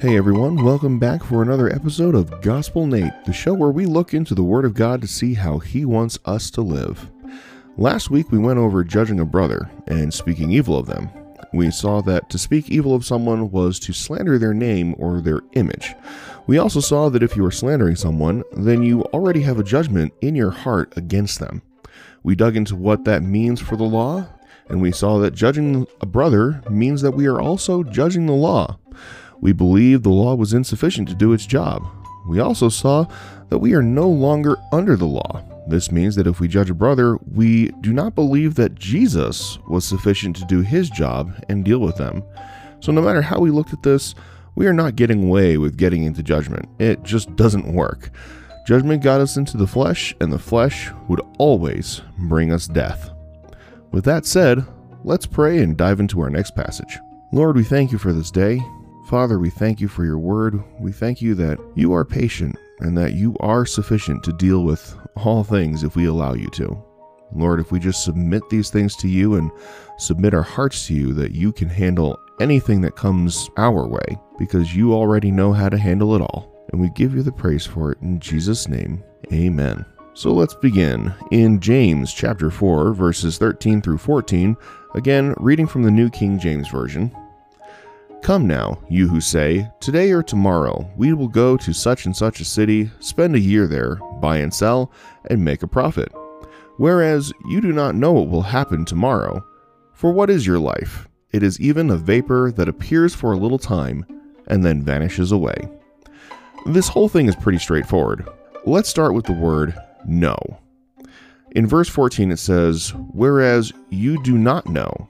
Hey everyone, welcome back for another episode of Gospel Nate, the show where we look into the Word of God to see how He wants us to live. Last week we went over judging a brother and speaking evil of them. We saw that to speak evil of someone was to slander their name or their image. We also saw that if you are slandering someone, then you already have a judgment in your heart against them. We dug into what that means for the law, and we saw that judging a brother means that we are also judging the law. We believed the law was insufficient to do its job. We also saw that we are no longer under the law. This means that if we judge a brother, we do not believe that Jesus was sufficient to do his job and deal with them. So, no matter how we looked at this, we are not getting away with getting into judgment. It just doesn't work. Judgment got us into the flesh, and the flesh would always bring us death. With that said, let's pray and dive into our next passage. Lord, we thank you for this day. Father, we thank you for your word. We thank you that you are patient and that you are sufficient to deal with all things if we allow you to. Lord, if we just submit these things to you and submit our hearts to you, that you can handle anything that comes our way because you already know how to handle it all. And we give you the praise for it in Jesus' name. Amen. So let's begin. In James chapter 4, verses 13 through 14, again, reading from the New King James Version. Come now, you who say, Today or tomorrow we will go to such and such a city, spend a year there, buy and sell, and make a profit. Whereas you do not know what will happen tomorrow. For what is your life? It is even a vapor that appears for a little time and then vanishes away. This whole thing is pretty straightforward. Let's start with the word know. In verse 14 it says, Whereas you do not know.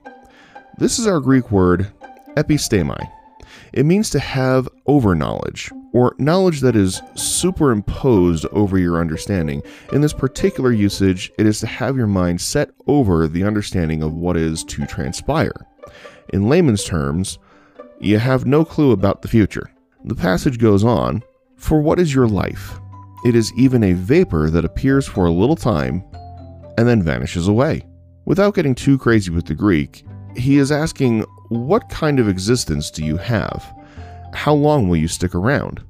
This is our Greek word epistemi. It means to have overknowledge, or knowledge that is superimposed over your understanding. In this particular usage, it is to have your mind set over the understanding of what is to transpire. In layman's terms, you have no clue about the future. The passage goes on For what is your life? It is even a vapor that appears for a little time and then vanishes away. Without getting too crazy with the Greek, he is asking, What kind of existence do you have? How long will you stick around?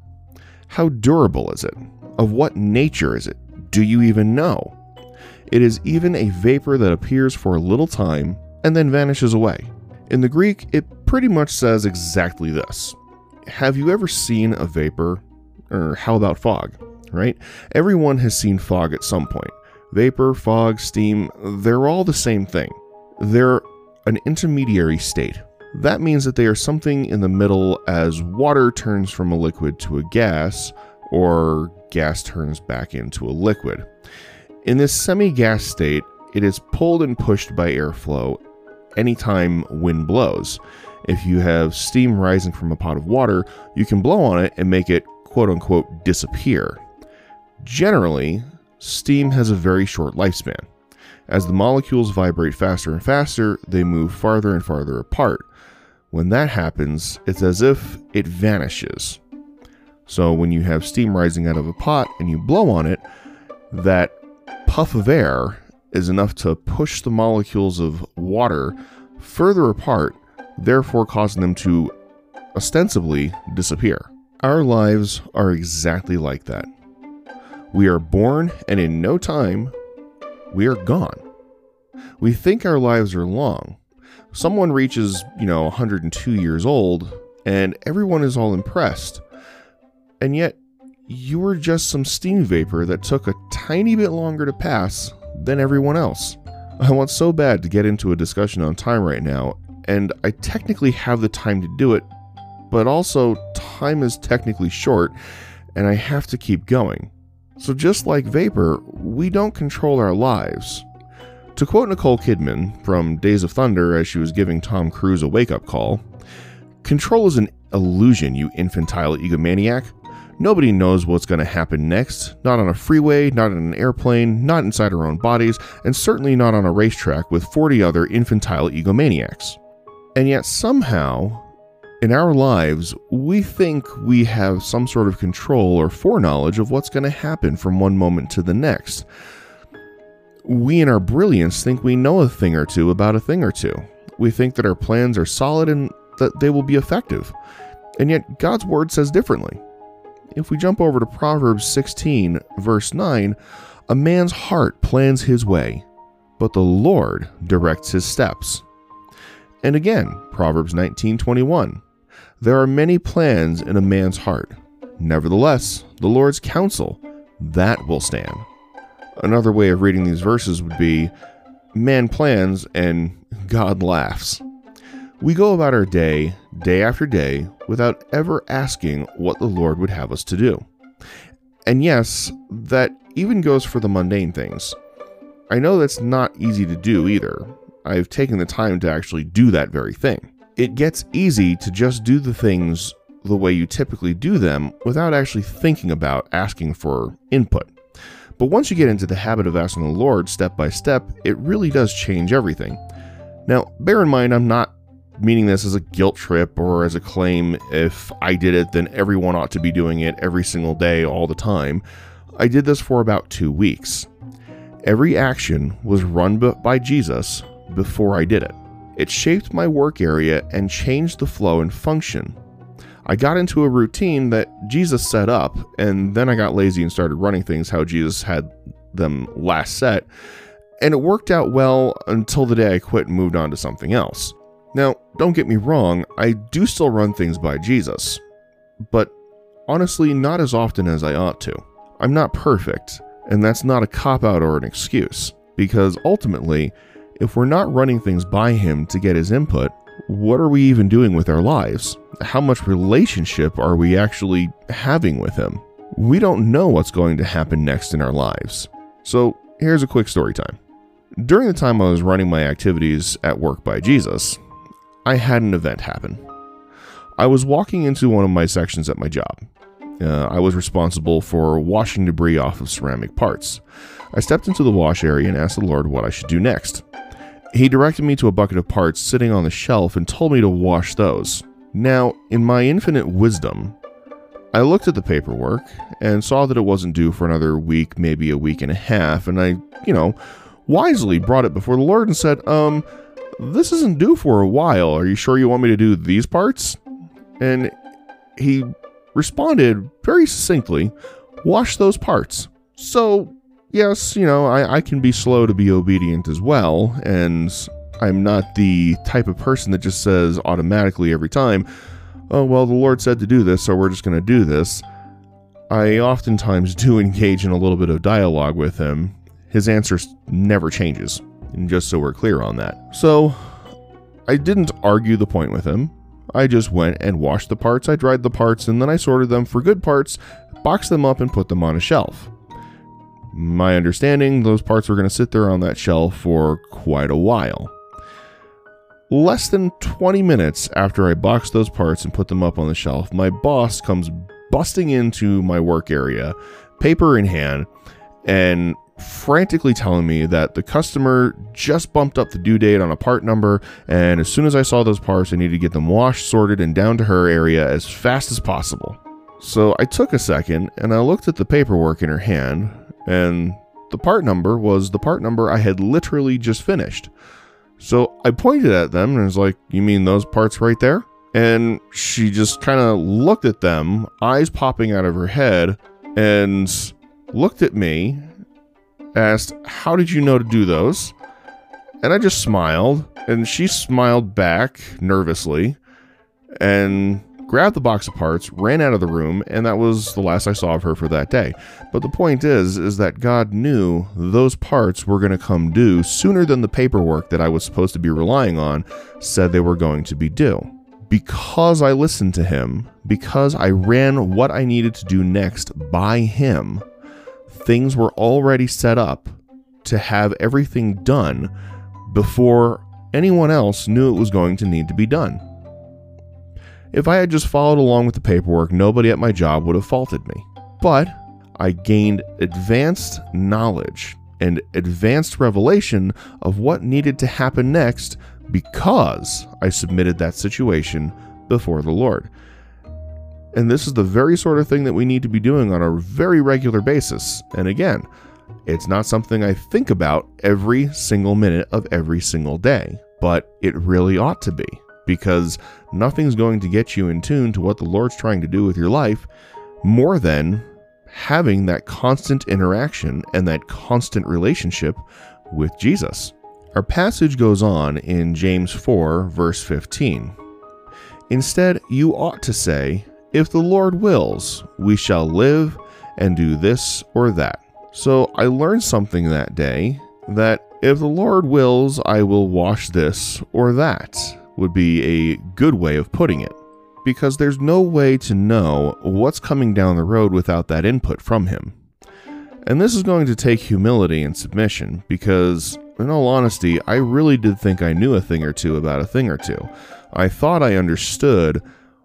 How durable is it? Of what nature is it? Do you even know? It is even a vapor that appears for a little time and then vanishes away. In the Greek, it pretty much says exactly this Have you ever seen a vapor? Or how about fog? Right? Everyone has seen fog at some point. Vapor, fog, steam, they're all the same thing. They're an intermediary state. That means that they are something in the middle as water turns from a liquid to a gas, or gas turns back into a liquid. In this semi gas state, it is pulled and pushed by airflow anytime wind blows. If you have steam rising from a pot of water, you can blow on it and make it quote unquote disappear. Generally, steam has a very short lifespan. As the molecules vibrate faster and faster, they move farther and farther apart. When that happens, it's as if it vanishes. So when you have steam rising out of a pot and you blow on it, that puff of air is enough to push the molecules of water further apart, therefore causing them to ostensibly disappear. Our lives are exactly like that. We are born, and in no time, we are gone. We think our lives are long. Someone reaches, you know, 102 years old, and everyone is all impressed. And yet, you were just some steam vapor that took a tiny bit longer to pass than everyone else. I want so bad to get into a discussion on time right now, and I technically have the time to do it, but also time is technically short, and I have to keep going. So, just like vapor, we don't control our lives. To quote Nicole Kidman from Days of Thunder as she was giving Tom Cruise a wake up call, control is an illusion, you infantile egomaniac. Nobody knows what's going to happen next, not on a freeway, not in an airplane, not inside our own bodies, and certainly not on a racetrack with 40 other infantile egomaniacs. And yet, somehow, in our lives, we think we have some sort of control or foreknowledge of what's going to happen from one moment to the next. We, in our brilliance, think we know a thing or two about a thing or two. We think that our plans are solid and that they will be effective. And yet, God's word says differently. If we jump over to Proverbs 16, verse 9, a man's heart plans his way, but the Lord directs his steps. And again, Proverbs 19:21. There are many plans in a man's heart. Nevertheless, the Lord's counsel, that will stand. Another way of reading these verses would be man plans and God laughs. We go about our day, day after day, without ever asking what the Lord would have us to do. And yes, that even goes for the mundane things. I know that's not easy to do either. I've taken the time to actually do that very thing. It gets easy to just do the things the way you typically do them without actually thinking about asking for input. But once you get into the habit of asking the Lord step by step, it really does change everything. Now, bear in mind, I'm not meaning this as a guilt trip or as a claim if I did it, then everyone ought to be doing it every single day, all the time. I did this for about two weeks. Every action was run by Jesus before I did it. It shaped my work area and changed the flow and function. I got into a routine that Jesus set up, and then I got lazy and started running things how Jesus had them last set. And it worked out well until the day I quit and moved on to something else. Now, don't get me wrong, I do still run things by Jesus, but honestly, not as often as I ought to. I'm not perfect, and that's not a cop out or an excuse, because ultimately, if we're not running things by Him to get His input, what are we even doing with our lives? How much relationship are we actually having with Him? We don't know what's going to happen next in our lives. So, here's a quick story time. During the time I was running my activities at work by Jesus, I had an event happen. I was walking into one of my sections at my job. Uh, I was responsible for washing debris off of ceramic parts. I stepped into the wash area and asked the Lord what I should do next. He directed me to a bucket of parts sitting on the shelf and told me to wash those. Now, in my infinite wisdom, I looked at the paperwork and saw that it wasn't due for another week, maybe a week and a half, and I, you know, wisely brought it before the Lord and said, Um, this isn't due for a while. Are you sure you want me to do these parts? And he responded very succinctly, Wash those parts. So, yes, you know, I, I can be slow to be obedient as well, and I'm not the type of person that just says automatically every time, oh, well, the Lord said to do this, so we're just going to do this. I oftentimes do engage in a little bit of dialogue with him. His answer never changes and just so we're clear on that. So, I didn't argue the point with him. I just went and washed the parts, I dried the parts, and then I sorted them for good parts, boxed them up, and put them on a shelf. My understanding, those parts were going to sit there on that shelf for quite a while. Less than 20 minutes after I boxed those parts and put them up on the shelf, my boss comes busting into my work area, paper in hand, and frantically telling me that the customer just bumped up the due date on a part number, and as soon as I saw those parts, I needed to get them washed, sorted, and down to her area as fast as possible. So I took a second and I looked at the paperwork in her hand, and the part number was the part number I had literally just finished. So I pointed at them and was like, You mean those parts right there? And she just kind of looked at them, eyes popping out of her head, and looked at me asked, How did you know to do those? And I just smiled, and she smiled back nervously and grabbed the box of parts, ran out of the room, and that was the last I saw of her for that day. But the point is is that God knew those parts were going to come due sooner than the paperwork that I was supposed to be relying on said they were going to be due. Because I listened to him, because I ran what I needed to do next by him, things were already set up to have everything done before anyone else knew it was going to need to be done. If I had just followed along with the paperwork, nobody at my job would have faulted me. But I gained advanced knowledge and advanced revelation of what needed to happen next because I submitted that situation before the Lord. And this is the very sort of thing that we need to be doing on a very regular basis. And again, it's not something I think about every single minute of every single day, but it really ought to be. Because nothing's going to get you in tune to what the Lord's trying to do with your life more than having that constant interaction and that constant relationship with Jesus. Our passage goes on in James 4, verse 15. Instead, you ought to say, If the Lord wills, we shall live and do this or that. So I learned something that day that if the Lord wills, I will wash this or that, would be a good way of putting it. Because there's no way to know what's coming down the road without that input from Him. And this is going to take humility and submission, because, in all honesty, I really did think I knew a thing or two about a thing or two. I thought I understood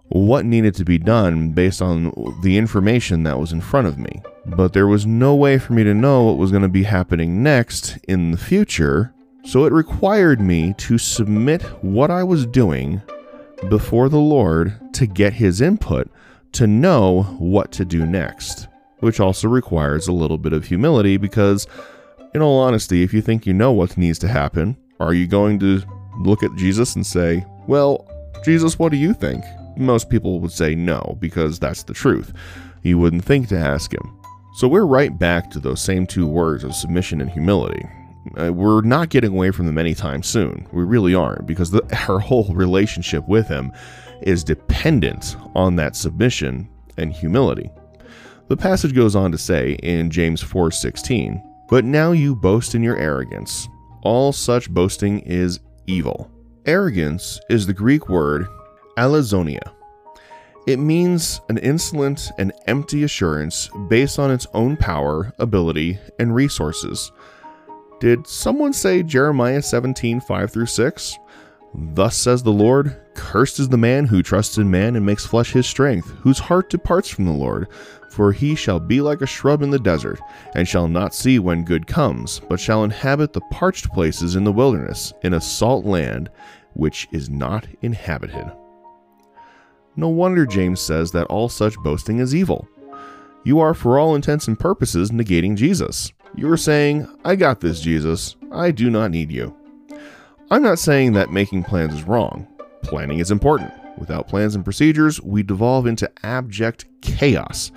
what needed to be done based on the information that was in front of me. But there was no way for me to know what was going to be happening next in the future, so it required me to submit what I was doing before the Lord to get His input to know what to do next, which also requires a little bit of humility because, in all honesty, if you think you know what needs to happen, are you going to look at Jesus and say, Well, Jesus, what do you think? Most people would say no, because that's the truth. You wouldn't think to ask him. So we're right back to those same two words of submission and humility. Uh, we're not getting away from them anytime soon. We really aren't, because the, our whole relationship with him is dependent on that submission and humility. The passage goes on to say in James 4:16, "But now you boast in your arrogance. All such boasting is evil." Arrogance is the Greek word alazonia. It means an insolent and empty assurance based on its own power, ability, and resources. Did someone say Jeremiah 17, 5 through 6? Thus says the Lord Cursed is the man who trusts in man and makes flesh his strength, whose heart departs from the Lord. For he shall be like a shrub in the desert, and shall not see when good comes, but shall inhabit the parched places in the wilderness, in a salt land which is not inhabited. No wonder James says that all such boasting is evil. You are, for all intents and purposes, negating Jesus. You are saying, I got this, Jesus. I do not need you. I'm not saying that making plans is wrong. Planning is important. Without plans and procedures, we devolve into abject chaos.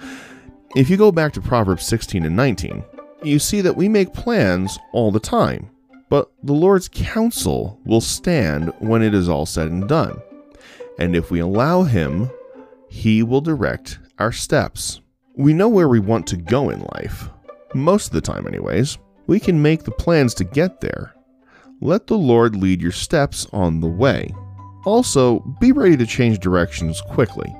If you go back to Proverbs 16 and 19, you see that we make plans all the time, but the Lord's counsel will stand when it is all said and done. And if we allow Him, He will direct our steps. We know where we want to go in life. Most of the time, anyways. We can make the plans to get there. Let the Lord lead your steps on the way. Also, be ready to change directions quickly.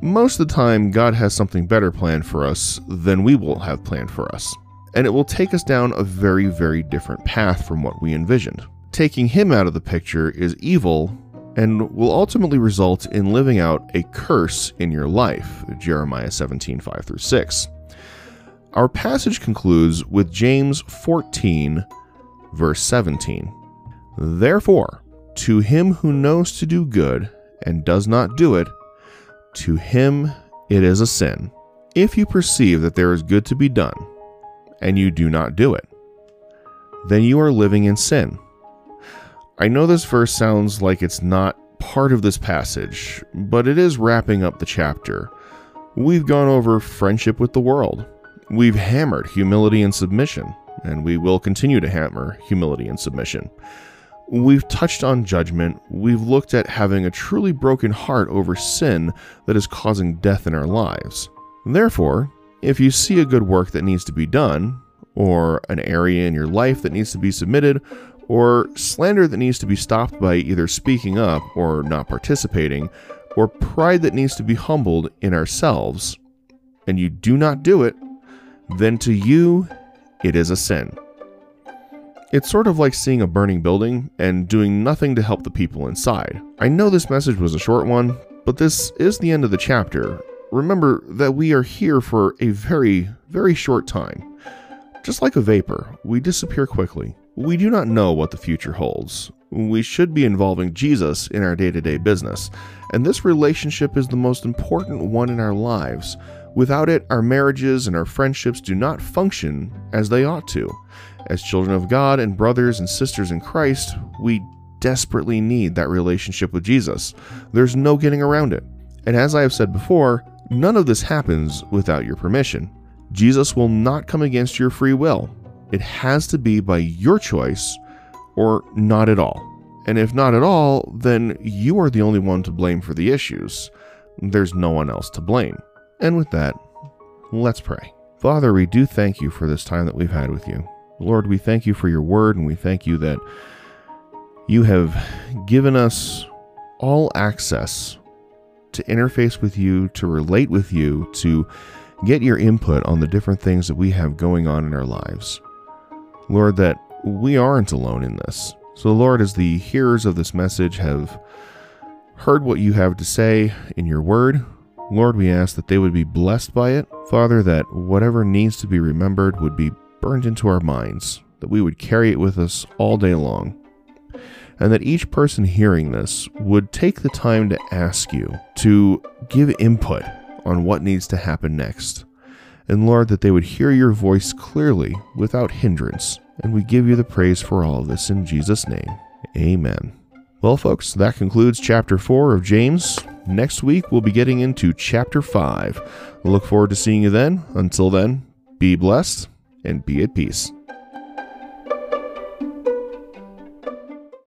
Most of the time, God has something better planned for us than we will have planned for us, and it will take us down a very, very different path from what we envisioned. Taking Him out of the picture is evil and will ultimately result in living out a curse in your life. Jeremiah 17 5 through 6. Our passage concludes with James 14, verse 17. Therefore, to him who knows to do good and does not do it, to him it is a sin. If you perceive that there is good to be done, and you do not do it, then you are living in sin. I know this verse sounds like it's not part of this passage, but it is wrapping up the chapter. We've gone over friendship with the world. We've hammered humility and submission, and we will continue to hammer humility and submission. We've touched on judgment. We've looked at having a truly broken heart over sin that is causing death in our lives. Therefore, if you see a good work that needs to be done, or an area in your life that needs to be submitted, or slander that needs to be stopped by either speaking up or not participating, or pride that needs to be humbled in ourselves, and you do not do it, then to you it is a sin. It's sort of like seeing a burning building and doing nothing to help the people inside. I know this message was a short one, but this is the end of the chapter. Remember that we are here for a very, very short time. Just like a vapor, we disappear quickly. We do not know what the future holds. We should be involving Jesus in our day to day business, and this relationship is the most important one in our lives. Without it, our marriages and our friendships do not function as they ought to. As children of God and brothers and sisters in Christ, we desperately need that relationship with Jesus. There's no getting around it. And as I have said before, none of this happens without your permission. Jesus will not come against your free will. It has to be by your choice or not at all. And if not at all, then you are the only one to blame for the issues. There's no one else to blame. And with that, let's pray. Father, we do thank you for this time that we've had with you. Lord, we thank you for your word, and we thank you that you have given us all access to interface with you, to relate with you, to get your input on the different things that we have going on in our lives. Lord, that we aren't alone in this. So, Lord, as the hearers of this message have heard what you have to say in your word, Lord, we ask that they would be blessed by it. Father, that whatever needs to be remembered would be burned into our minds, that we would carry it with us all day long, and that each person hearing this would take the time to ask you to give input on what needs to happen next. And Lord, that they would hear your voice clearly without hindrance. And we give you the praise for all of this in Jesus' name. Amen. Well, folks, that concludes chapter 4 of James. Next week, we'll be getting into chapter 5. Look forward to seeing you then. Until then, be blessed and be at peace.